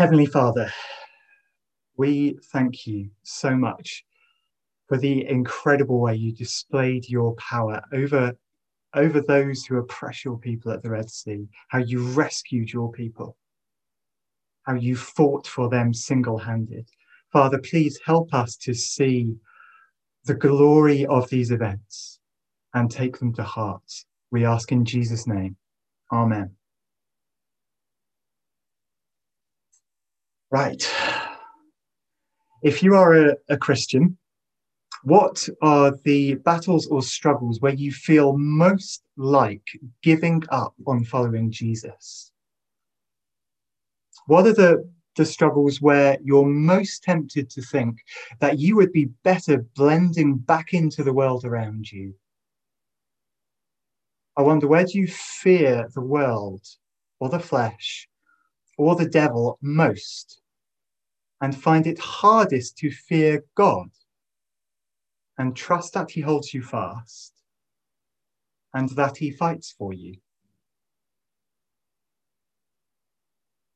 Heavenly Father, we thank you so much for the incredible way you displayed your power over, over those who oppress your people at the Red Sea, how you rescued your people, how you fought for them single handed. Father, please help us to see the glory of these events and take them to heart. We ask in Jesus' name. Amen. Right. If you are a, a Christian, what are the battles or struggles where you feel most like giving up on following Jesus? What are the, the struggles where you're most tempted to think that you would be better blending back into the world around you? I wonder where do you fear the world or the flesh or the devil most and find it hardest to fear God and trust that he holds you fast and that he fights for you.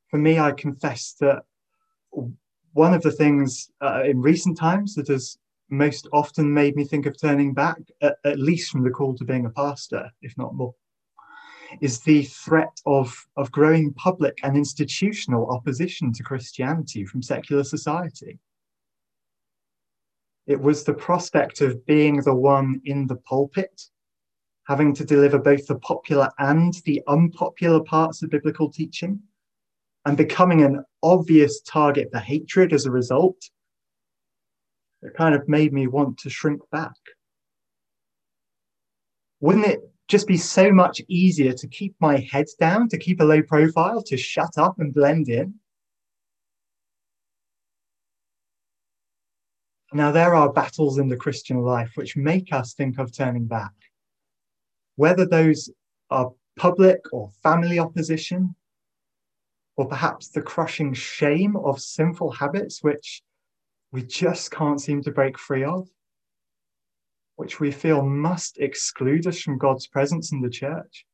For me, I confess that one of the things uh, in recent times that has most often made me think of turning back, at, at least from the call to being a pastor, if not more, is the threat of, of growing public and institutional opposition to Christianity from secular society. It was the prospect of being the one in the pulpit, having to deliver both the popular and the unpopular parts of biblical teaching, and becoming an obvious target for hatred as a result. It kind of made me want to shrink back. Wouldn't it just be so much easier to keep my head down, to keep a low profile, to shut up and blend in? Now, there are battles in the Christian life which make us think of turning back. Whether those are public or family opposition, or perhaps the crushing shame of sinful habits which we just can't seem to break free of, which we feel must exclude us from God's presence in the church.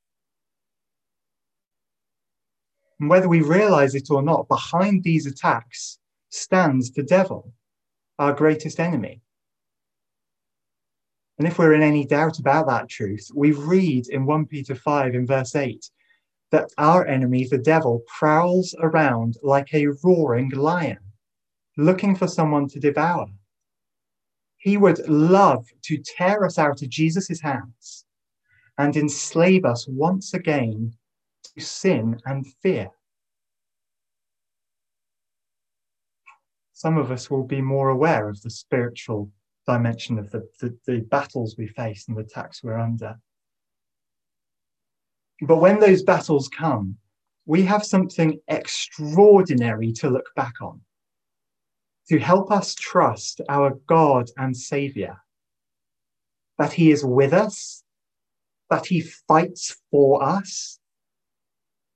And whether we realize it or not, behind these attacks stands the devil our greatest enemy. And if we're in any doubt about that truth, we read in 1 Peter 5 in verse 8 that our enemy, the devil, prowls around like a roaring lion, looking for someone to devour. He would love to tear us out of Jesus' hands and enslave us once again to sin and fear. some of us will be more aware of the spiritual dimension of the, the, the battles we face and the attacks we're under. But when those battles come, we have something extraordinary to look back on to help us trust our God and Savior, that He is with us, that He fights for us,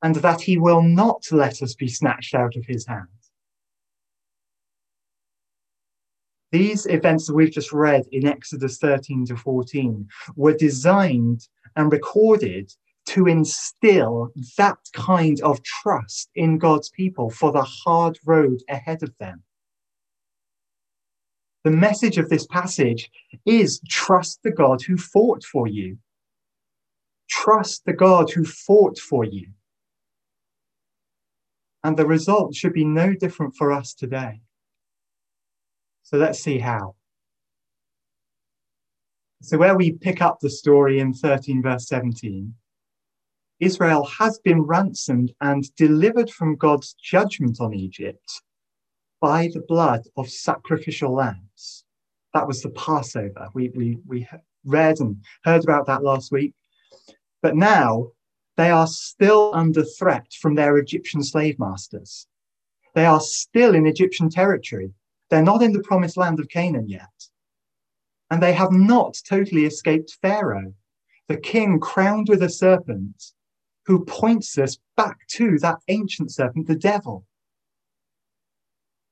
and that He will not let us be snatched out of His hand. These events that we've just read in Exodus 13 to 14 were designed and recorded to instill that kind of trust in God's people for the hard road ahead of them. The message of this passage is trust the God who fought for you. Trust the God who fought for you. And the result should be no different for us today. So let's see how. So, where we pick up the story in 13, verse 17, Israel has been ransomed and delivered from God's judgment on Egypt by the blood of sacrificial lambs. That was the Passover. We, we, we read and heard about that last week. But now they are still under threat from their Egyptian slave masters. They are still in Egyptian territory. They're not in the promised land of Canaan yet. And they have not totally escaped Pharaoh, the king crowned with a serpent, who points us back to that ancient serpent, the devil,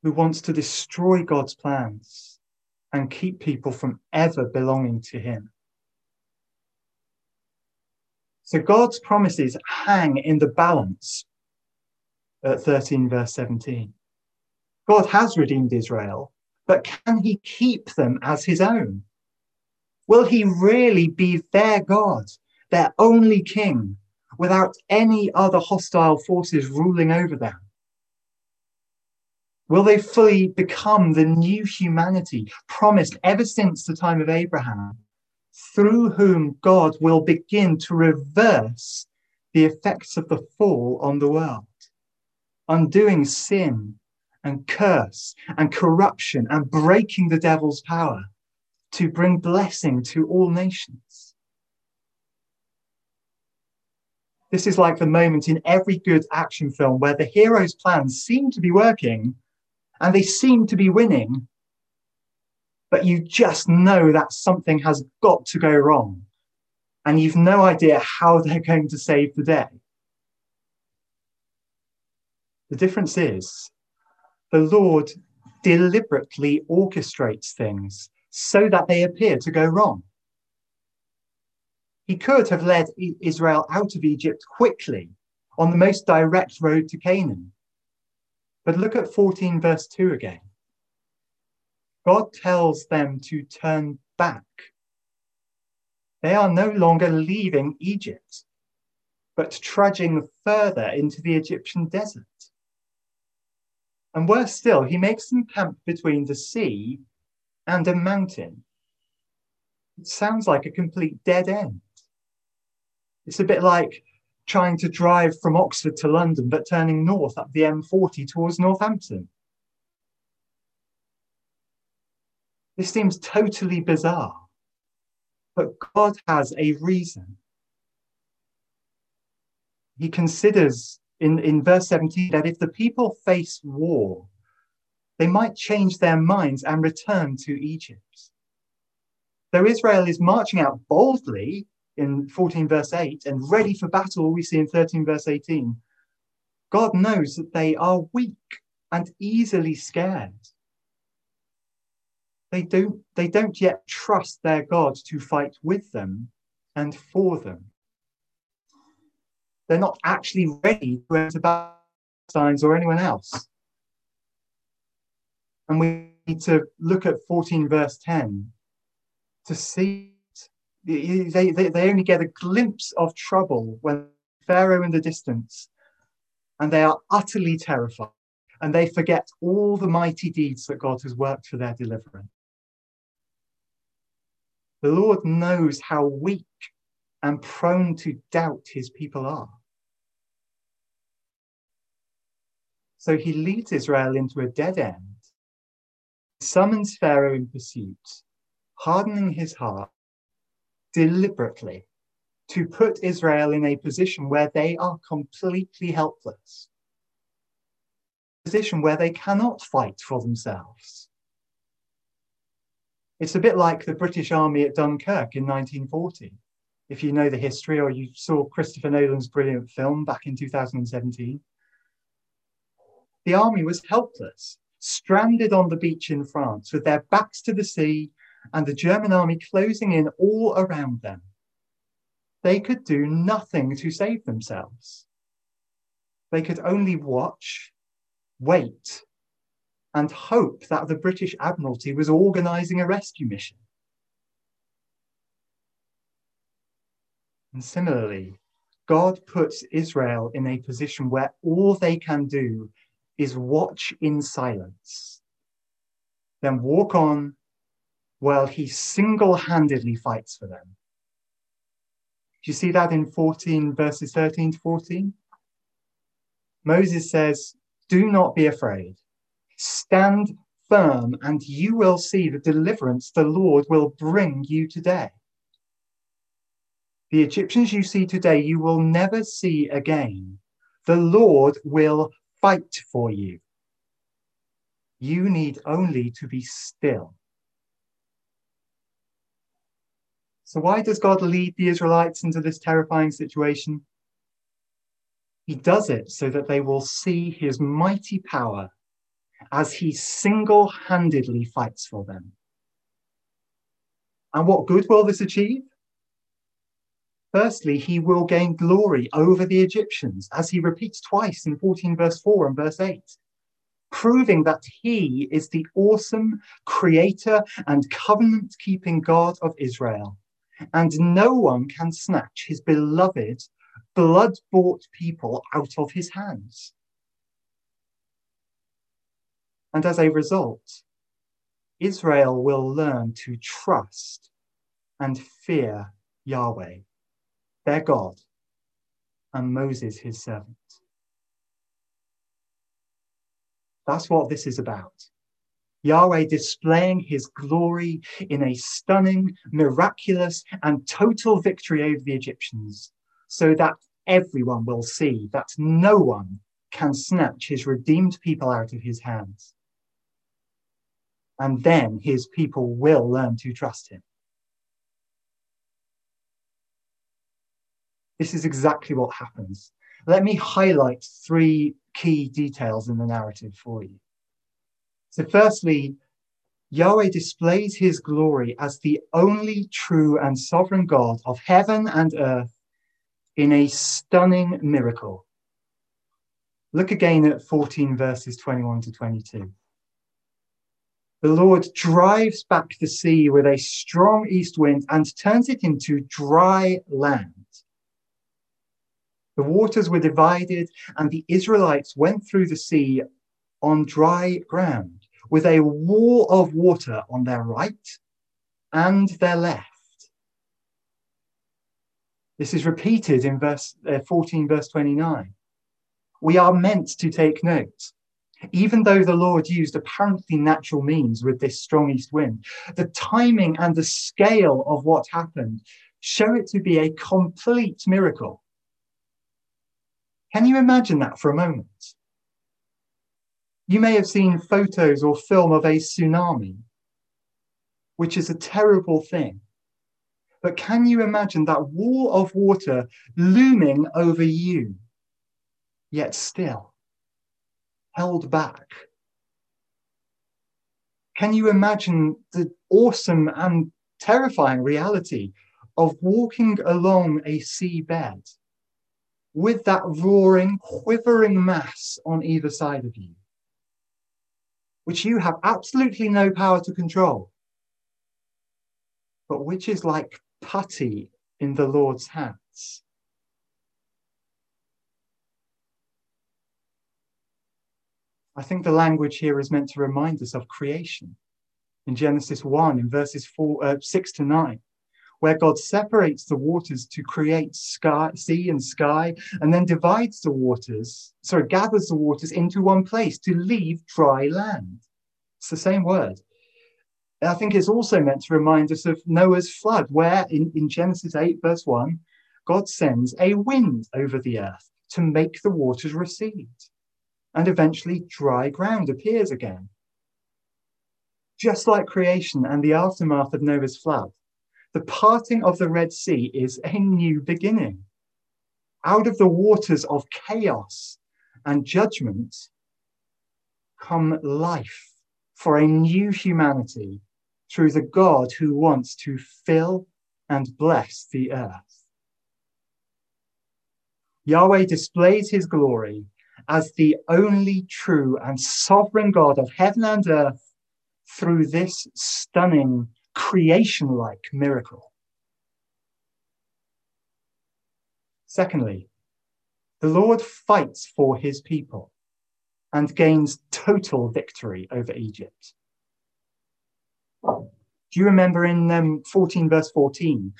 who wants to destroy God's plans and keep people from ever belonging to him. So God's promises hang in the balance at 13, verse 17. God has redeemed Israel, but can he keep them as his own? Will he really be their God, their only king, without any other hostile forces ruling over them? Will they fully become the new humanity promised ever since the time of Abraham, through whom God will begin to reverse the effects of the fall on the world, undoing sin and curse and corruption and breaking the devil's power to bring blessing to all nations. This is like the moment in every good action film where the hero's plans seem to be working and they seem to be winning, but you just know that something has got to go wrong and you've no idea how they're going to save the day. The difference is the Lord deliberately orchestrates things so that they appear to go wrong. He could have led Israel out of Egypt quickly on the most direct road to Canaan. But look at 14, verse 2 again. God tells them to turn back. They are no longer leaving Egypt, but trudging further into the Egyptian desert. And worse still, he makes them camp between the sea and a mountain. It sounds like a complete dead end. It's a bit like trying to drive from Oxford to London, but turning north up the M40 towards Northampton. This seems totally bizarre, but God has a reason. He considers in, in verse 17 that if the people face war, they might change their minds and return to Egypt. Though Israel is marching out boldly in 14 verse 8 and ready for battle, we see in 13 verse 18, God knows that they are weak and easily scared. They don't, they don't yet trust their God to fight with them and for them. They're not actually ready to enter Palestine or anyone else. And we need to look at 14 verse 10 to see they, they, they only get a glimpse of trouble when Pharaoh in the distance, and they are utterly terrified, and they forget all the mighty deeds that God has worked for their deliverance. The Lord knows how weak and prone to doubt his people are. So he leads Israel into a dead end, summons Pharaoh in pursuit, hardening his heart deliberately to put Israel in a position where they are completely helpless, a position where they cannot fight for themselves. It's a bit like the British Army at Dunkirk in 1940. If you know the history or you saw Christopher Nolan's brilliant film back in 2017, the army was helpless, stranded on the beach in France with their backs to the sea and the German army closing in all around them. They could do nothing to save themselves. They could only watch, wait, and hope that the British Admiralty was organizing a rescue mission. And similarly, God puts Israel in a position where all they can do is watch in silence, then walk on while he single handedly fights for them. Do you see that in 14 verses 13 to 14? Moses says, Do not be afraid. Stand firm, and you will see the deliverance the Lord will bring you today. The Egyptians you see today, you will never see again. The Lord will fight for you. You need only to be still So, why does God lead the Israelites into this terrifying situation? He does it so that they will see his mighty power as he single handedly fights for them. And what good will this achieve? Firstly, he will gain glory over the Egyptians, as he repeats twice in 14 verse 4 and verse 8, proving that he is the awesome creator and covenant keeping God of Israel. And no one can snatch his beloved, blood bought people out of his hands. And as a result, Israel will learn to trust and fear Yahweh their God, and Moses, his servant. That's what this is about. Yahweh displaying his glory in a stunning, miraculous, and total victory over the Egyptians, so that everyone will see that no one can snatch his redeemed people out of his hands. And then his people will learn to trust him. This is exactly what happens. Let me highlight three key details in the narrative for you. So, firstly, Yahweh displays his glory as the only true and sovereign God of heaven and earth in a stunning miracle. Look again at 14 verses 21 to 22. The Lord drives back the sea with a strong east wind and turns it into dry land the waters were divided, and the Israelites went through the sea on dry ground with a wall of water on their right and their left. This is repeated in verse uh, 14, verse 29. We are meant to take note. Even though the Lord used apparently natural means with this strong east wind, the timing and the scale of what happened show it to be a complete miracle. Can you imagine that for a moment? You may have seen photos or film of a tsunami, which is a terrible thing. But can you imagine that wall of water looming over you, yet still held back? Can you imagine the awesome and terrifying reality of walking along a seabed with that roaring, quivering mass on either side of you, which you have absolutely no power to control, but which is like putty in the Lord's hands. I think the language here is meant to remind us of creation. In Genesis 1, in verses four, uh, 6 to 9, where God separates the waters to create sky, sea and sky, and then divides the waters, sorry, gathers the waters into one place to leave dry land. It's the same word. I think it's also meant to remind us of Noah's flood, where in, in Genesis 8, verse 1, God sends a wind over the earth to make the waters recede. And eventually, dry ground appears again. Just like creation and the aftermath of Noah's flood, the parting of the Red Sea is a new beginning. Out of the waters of chaos and judgment come life for a new humanity through the God who wants to fill and bless the earth. Yahweh displays his glory as the only true and sovereign God of heaven and earth through this stunning creation like miracle. Secondly, the Lord fights for his people and gains total victory over Egypt. Do you remember in um, 14, verse 14?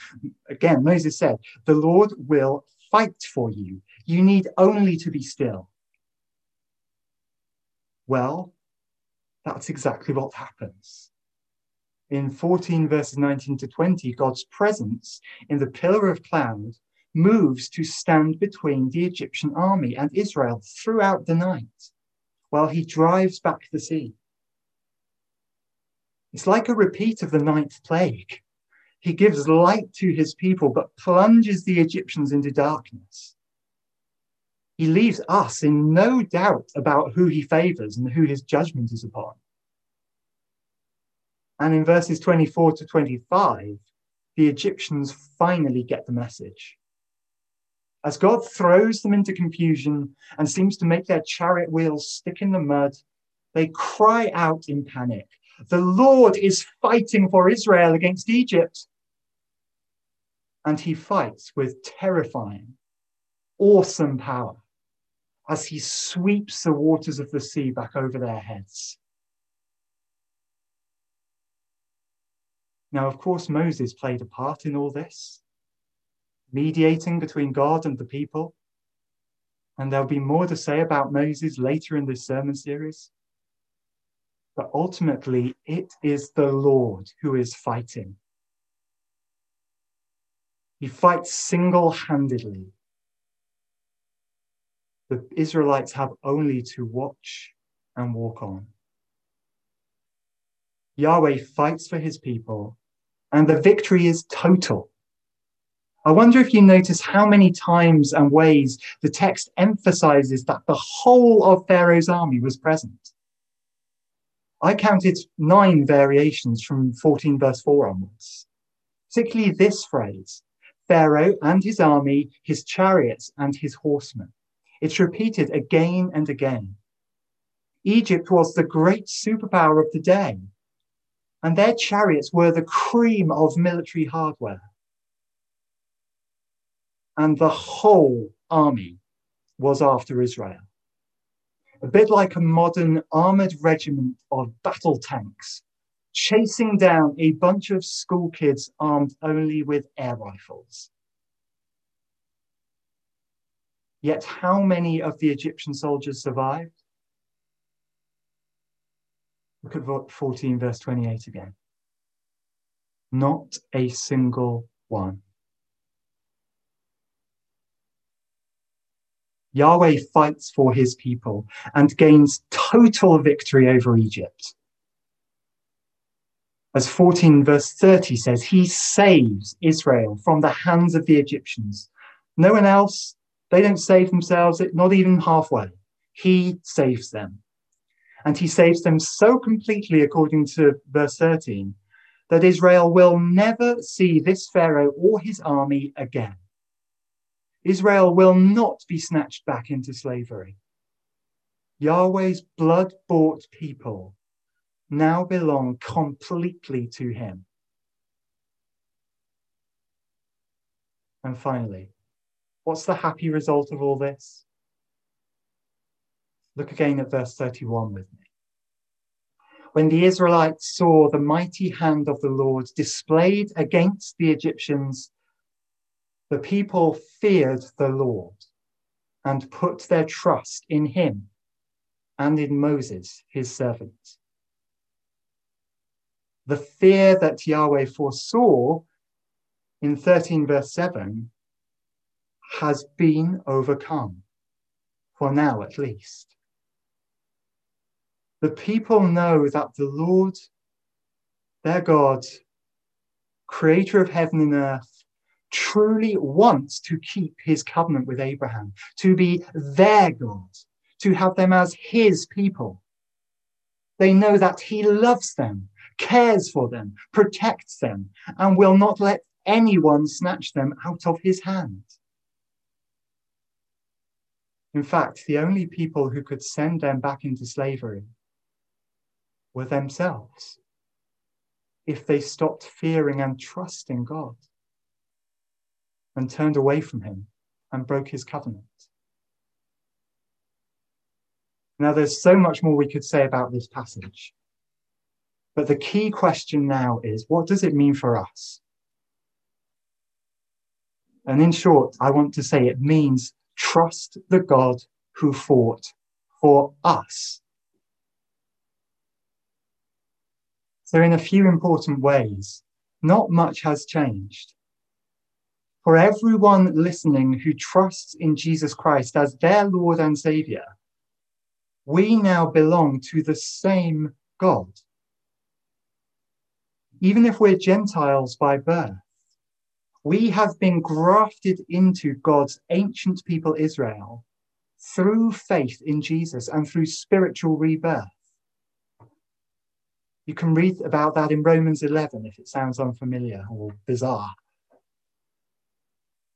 Again, Moses said, The Lord will fight for you. You need only to be still. Well, that's exactly what happens in 14 verses 19 to 20, God's presence in the pillar of cloud moves to stand between the Egyptian army and Israel throughout the night while he drives back the sea. It's like a repeat of the ninth plague. He gives light to his people, but plunges the Egyptians into darkness. He leaves us in no doubt about who he favors and who his judgment is upon. And in verses 24 to 25, the Egyptians finally get the message. As God throws them into confusion and seems to make their chariot wheels stick in the mud, they cry out in panic The Lord is fighting for Israel against Egypt. And he fights with terrifying, awesome power as he sweeps the waters of the sea back over their heads. Now, of course, Moses played a part in all this, mediating between God and the people. And there'll be more to say about Moses later in this sermon series. But ultimately, it is the Lord who is fighting. He fights single handedly. The Israelites have only to watch and walk on. Yahweh fights for his people and the victory is total. I wonder if you notice how many times and ways the text emphasizes that the whole of Pharaoh's army was present. I counted nine variations from 14 verse 4 onwards, particularly this phrase Pharaoh and his army, his chariots and his horsemen. It's repeated again and again. Egypt was the great superpower of the day, and their chariots were the cream of military hardware. And the whole army was after Israel. A bit like a modern armored regiment of battle tanks chasing down a bunch of school kids armed only with air rifles. Yet, how many of the Egyptian soldiers survived? Look at 14, verse 28 again. Not a single one. Yahweh fights for his people and gains total victory over Egypt. As 14 verse 30 says, he saves Israel from the hands of the Egyptians. No one else, they don't save themselves, not even halfway. He saves them. And he saves them so completely, according to verse 13, that Israel will never see this Pharaoh or his army again. Israel will not be snatched back into slavery. Yahweh's blood bought people now belong completely to him. And finally, what's the happy result of all this? Look again at verse 31 with me. When the Israelites saw the mighty hand of the Lord displayed against the Egyptians, the people feared the Lord and put their trust in him and in Moses, his servant. The fear that Yahweh foresaw in 13 verse 7 has been overcome, for now at least the people know that the Lord, their God, creator of heaven and earth, truly wants to keep his covenant with Abraham, to be their God, to have them as his people. They know that he loves them, cares for them, protects them, and will not let anyone snatch them out of his hand. In fact, the only people who could send them back into slavery were themselves if they stopped fearing and trusting God and turned away from him and broke his covenant. Now, there's so much more we could say about this passage. But the key question now is what does it mean for us? And in short, I want to say it means trust the God who fought for us So, in a few important ways, not much has changed. For everyone listening who trusts in Jesus Christ as their Lord and Savior, we now belong to the same God. Even if we're Gentiles by birth, we have been grafted into God's ancient people Israel through faith in Jesus and through spiritual rebirth. You can read about that in Romans 11 if it sounds unfamiliar or bizarre.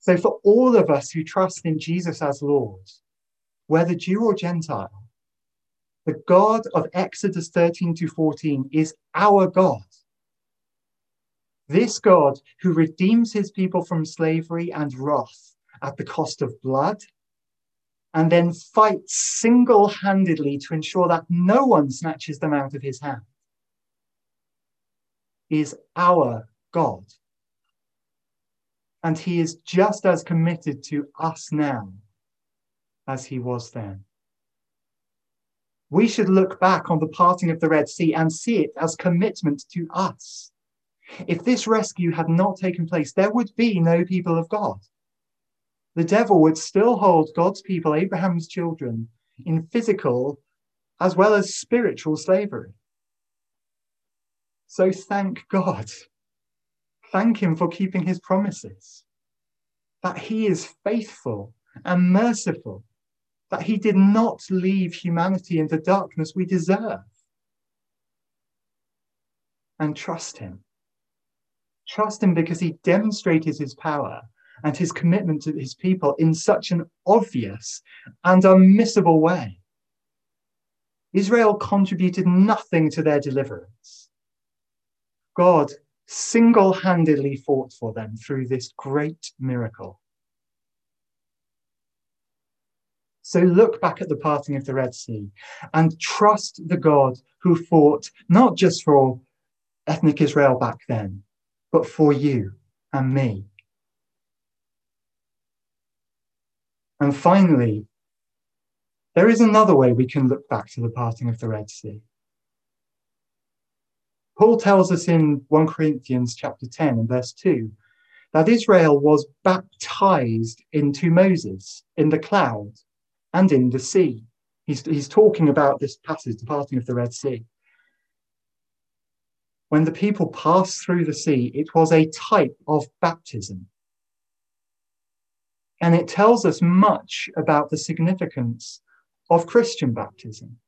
So, for all of us who trust in Jesus as Lord, whether Jew or Gentile, the God of Exodus 13 to 14 is our God. This God who redeems his people from slavery and wrath at the cost of blood, and then fights single handedly to ensure that no one snatches them out of his hand, is our God. And he is just as committed to us now as he was then. We should look back on the parting of the Red Sea and see it as commitment to us. If this rescue had not taken place, there would be no people of God. The devil would still hold God's people, Abraham's children, in physical as well as spiritual slavery. So thank God. Thank Him for keeping His promises, that He is faithful and merciful that he did not leave humanity in the darkness we deserve. And trust him. Trust him because he demonstrated his power and his commitment to his people in such an obvious and unmissable way. Israel contributed nothing to their deliverance. God single handedly fought for them through this great miracle. So look back at the parting of the Red Sea and trust the God who fought not just for ethnic Israel back then, but for you and me. And finally, there is another way we can look back to the parting of the Red Sea. Paul tells us in 1 Corinthians chapter 10 and verse 2 that Israel was baptized into Moses in the cloud and in the sea. He's, he's talking about this passage, the parting of the Red Sea. When the people passed through the sea, it was a type of baptism. And it tells us much about the significance of Christian baptism.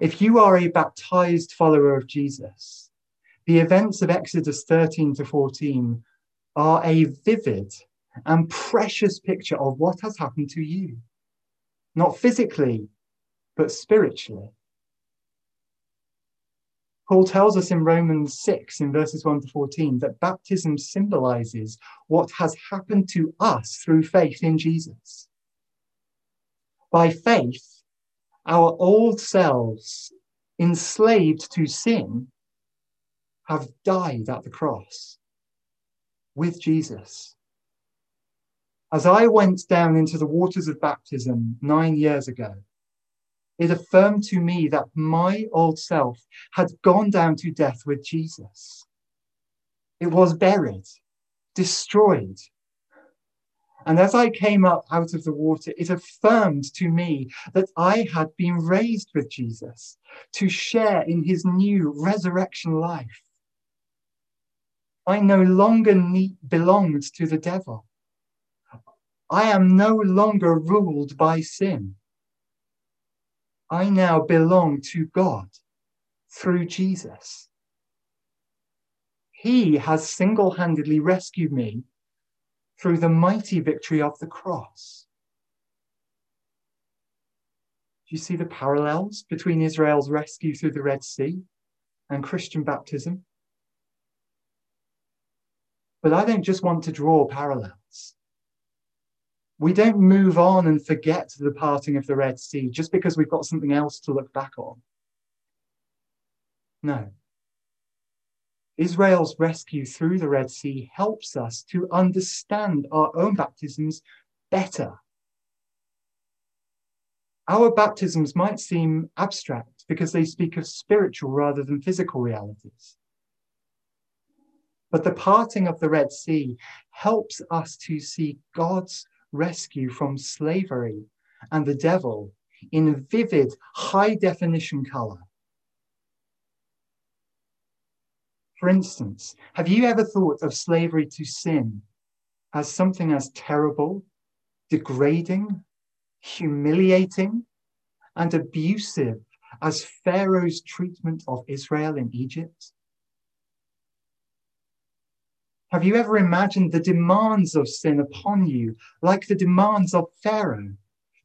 If you are a baptized follower of Jesus, the events of Exodus 13 to 14 are a vivid and precious picture of what has happened to you, not physically, but spiritually. Paul tells us in Romans 6, in verses 1 to 14, that baptism symbolizes what has happened to us through faith in Jesus. By faith, our old selves, enslaved to sin, have died at the cross with Jesus. As I went down into the waters of baptism nine years ago, it affirmed to me that my old self had gone down to death with Jesus. It was buried, destroyed. And as I came up out of the water, it affirmed to me that I had been raised with Jesus to share in his new resurrection life. I no longer need, belonged to the devil. I am no longer ruled by sin. I now belong to God through Jesus. He has single handedly rescued me through the mighty victory of the cross. Do you see the parallels between Israel's rescue through the Red Sea and Christian baptism? But I don't just want to draw parallels. We don't move on and forget the parting of the Red Sea just because we've got something else to look back on. No. Israel's rescue through the Red Sea helps us to understand our own baptisms better. Our baptisms might seem abstract because they speak of spiritual rather than physical realities. But the parting of the Red Sea helps us to see God's rescue from slavery and the devil in vivid, high definition color. For instance, have you ever thought of slavery to sin as something as terrible, degrading, humiliating, and abusive as Pharaoh's treatment of Israel in Egypt? Have you ever imagined the demands of sin upon you, like the demands of Pharaoh,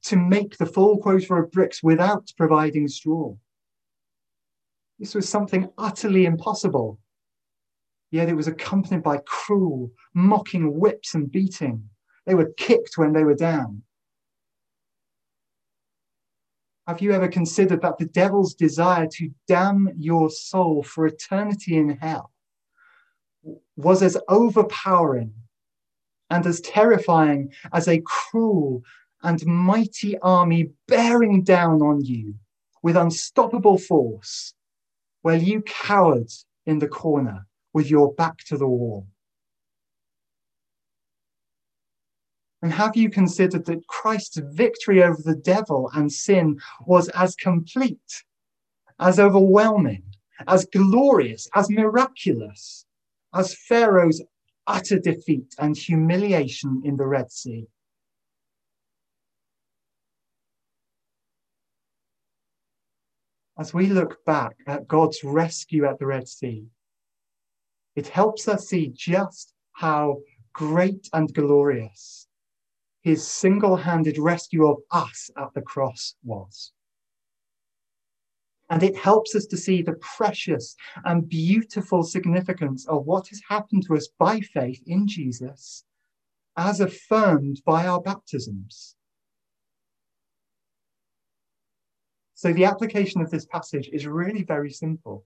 to make the full quota of bricks without providing straw? This was something utterly impossible. Yet it was accompanied by cruel, mocking whips and beating. They were kicked when they were down. Have you ever considered that the devil's desire to damn your soul for eternity in hell was as overpowering and as terrifying as a cruel and mighty army bearing down on you with unstoppable force, while you cowered in the corner with your back to the wall? And have you considered that Christ's victory over the devil and sin was as complete, as overwhelming, as glorious, as miraculous as Pharaoh's utter defeat and humiliation in the Red Sea. As we look back at God's rescue at the Red Sea, it helps us see just how great and glorious his single handed rescue of us at the cross was. And it helps us to see the precious and beautiful significance of what has happened to us by faith in Jesus, as affirmed by our baptisms. So, the application of this passage is really very simple.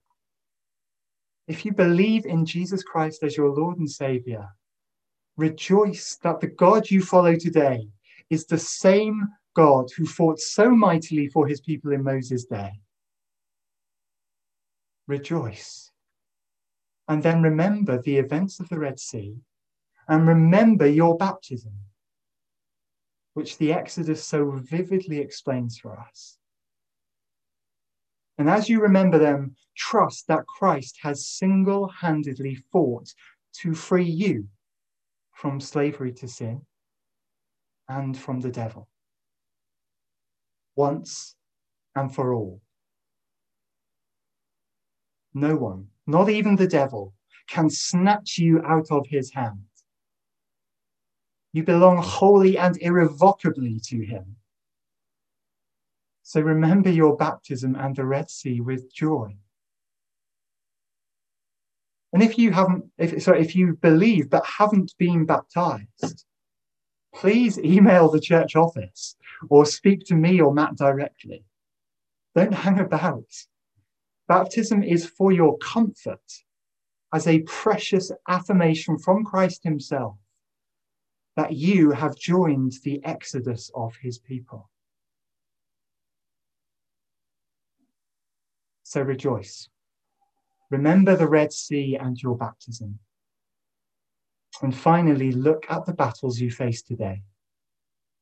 If you believe in Jesus Christ as your Lord and Savior, rejoice that the God you follow today is the same God who fought so mightily for his people in Moses' day rejoice. And then remember the events of the Red Sea and remember your baptism, which the Exodus so vividly explains for us. And as you remember them, trust that Christ has single handedly fought to free you from slavery to sin and from the devil. Once and for all. No one, not even the devil, can snatch you out of his hand. You belong wholly and irrevocably to him. So remember your baptism and the Red Sea with joy. And if you haven't, if, sorry, if you believe but haven't been baptized, please email the church office or speak to me or Matt directly. Don't hang about. Baptism is for your comfort as a precious affirmation from Christ Himself that you have joined the exodus of His people. So rejoice. Remember the Red Sea and your baptism. And finally, look at the battles you face today,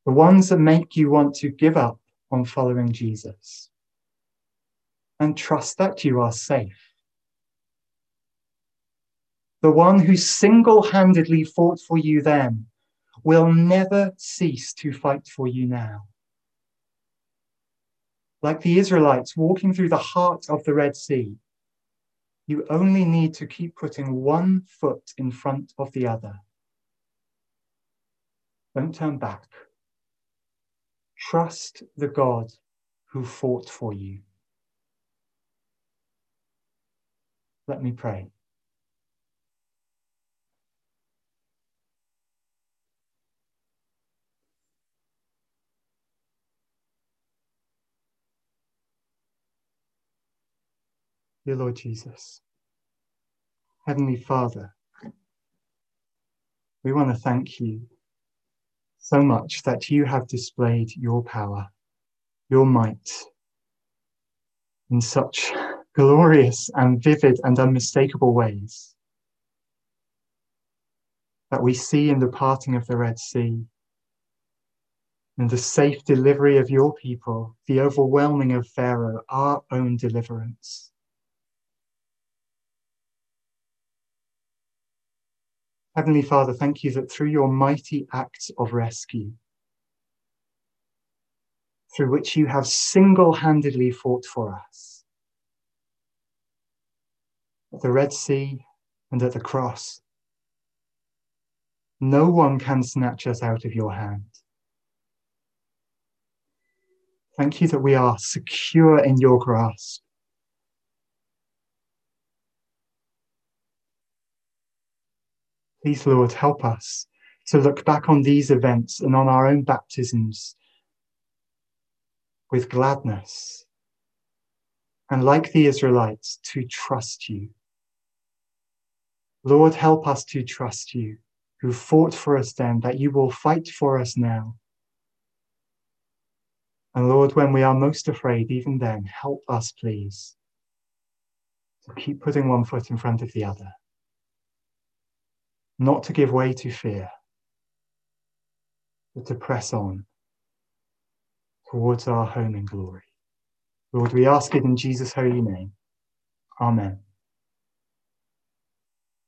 the ones that make you want to give up on following Jesus and trust that you are safe. The one who single handedly fought for you then will never cease to fight for you now. Like the Israelites walking through the heart of the Red Sea, you only need to keep putting one foot in front of the other. Don't turn back. Trust the God who fought for you. Let me pray. Dear Lord Jesus, Heavenly Father, we want to thank you so much that you have displayed your power, your might in such glorious and vivid and unmistakable ways that we see in the parting of the Red Sea, in the safe delivery of your people, the overwhelming of Pharaoh, our own deliverance. Heavenly Father, thank you that through your mighty acts of rescue, through which you have single handedly fought for us, at the Red Sea and at the cross. No one can snatch us out of your hand. Thank you that we are secure in your grasp. Please, Lord, help us to look back on these events and on our own baptisms with gladness. And like the Israelites, to trust you. Lord, help us to trust you, who fought for us then, that you will fight for us now. And Lord, when we are most afraid, even then, help us, please, to keep putting one foot in front of the other, not to give way to fear, but to press on towards our home in glory. Lord, we ask it in Jesus' holy name. Amen.